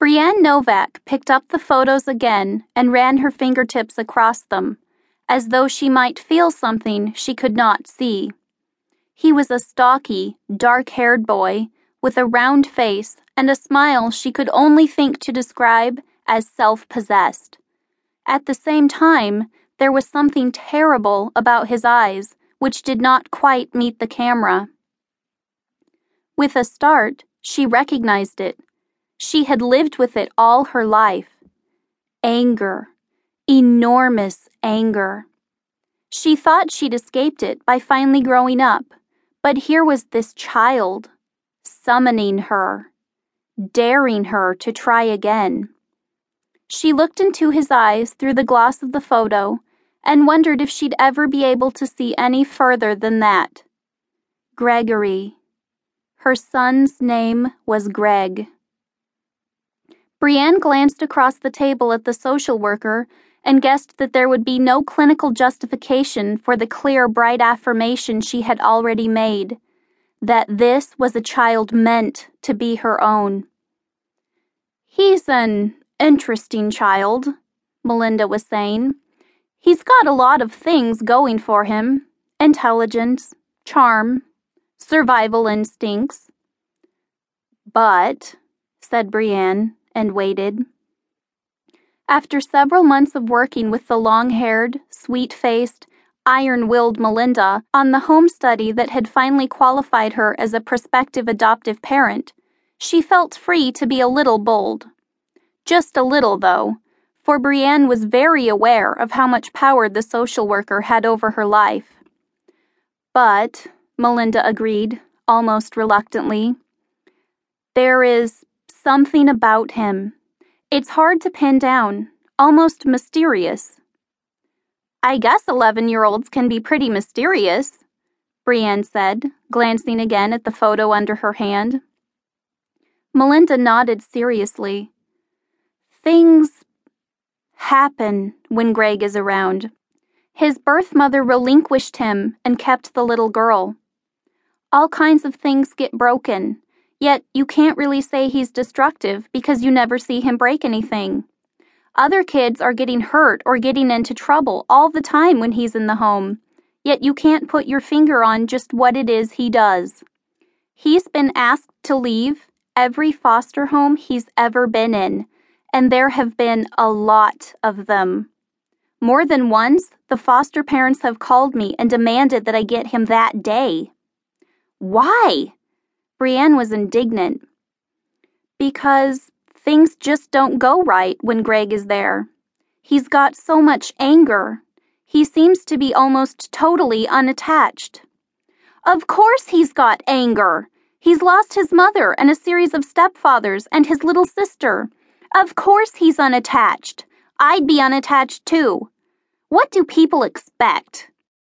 Breanne Novak picked up the photos again and ran her fingertips across them, as though she might feel something she could not see. He was a stocky, dark haired boy with a round face and a smile she could only think to describe as self possessed. At the same time, there was something terrible about his eyes, which did not quite meet the camera. With a start, she recognized it. She had lived with it all her life. Anger. Enormous anger. She thought she'd escaped it by finally growing up, but here was this child, summoning her, daring her to try again. She looked into his eyes through the gloss of the photo and wondered if she'd ever be able to see any further than that. Gregory. Her son's name was Greg. Breanne glanced across the table at the social worker and guessed that there would be no clinical justification for the clear, bright affirmation she had already made that this was a child meant to be her own. He's an interesting child, Melinda was saying. He's got a lot of things going for him intelligence, charm, survival instincts. But, said Breanne, and waited. After several months of working with the long haired, sweet faced, iron willed Melinda on the home study that had finally qualified her as a prospective adoptive parent, she felt free to be a little bold. Just a little, though, for Breanne was very aware of how much power the social worker had over her life. But, Melinda agreed, almost reluctantly, there is something about him. It's hard to pin down, almost mysterious. I guess 11 year olds can be pretty mysterious, Breanne said, glancing again at the photo under her hand. Melinda nodded seriously. Things happen when Greg is around. His birth mother relinquished him and kept the little girl. All kinds of things get broken, yet you can't really say he's destructive because you never see him break anything. Other kids are getting hurt or getting into trouble all the time when he's in the home, yet you can't put your finger on just what it is he does. He's been asked to leave every foster home he's ever been in and there have been a lot of them. More than once, the foster parents have called me and demanded that I get him that day. Why? Breanne was indignant. Because things just don't go right when Greg is there. He's got so much anger. He seems to be almost totally unattached. Of course he's got anger. He's lost his mother and a series of stepfathers and his little sister. Of course he's unattached. I'd be unattached too. What do people expect?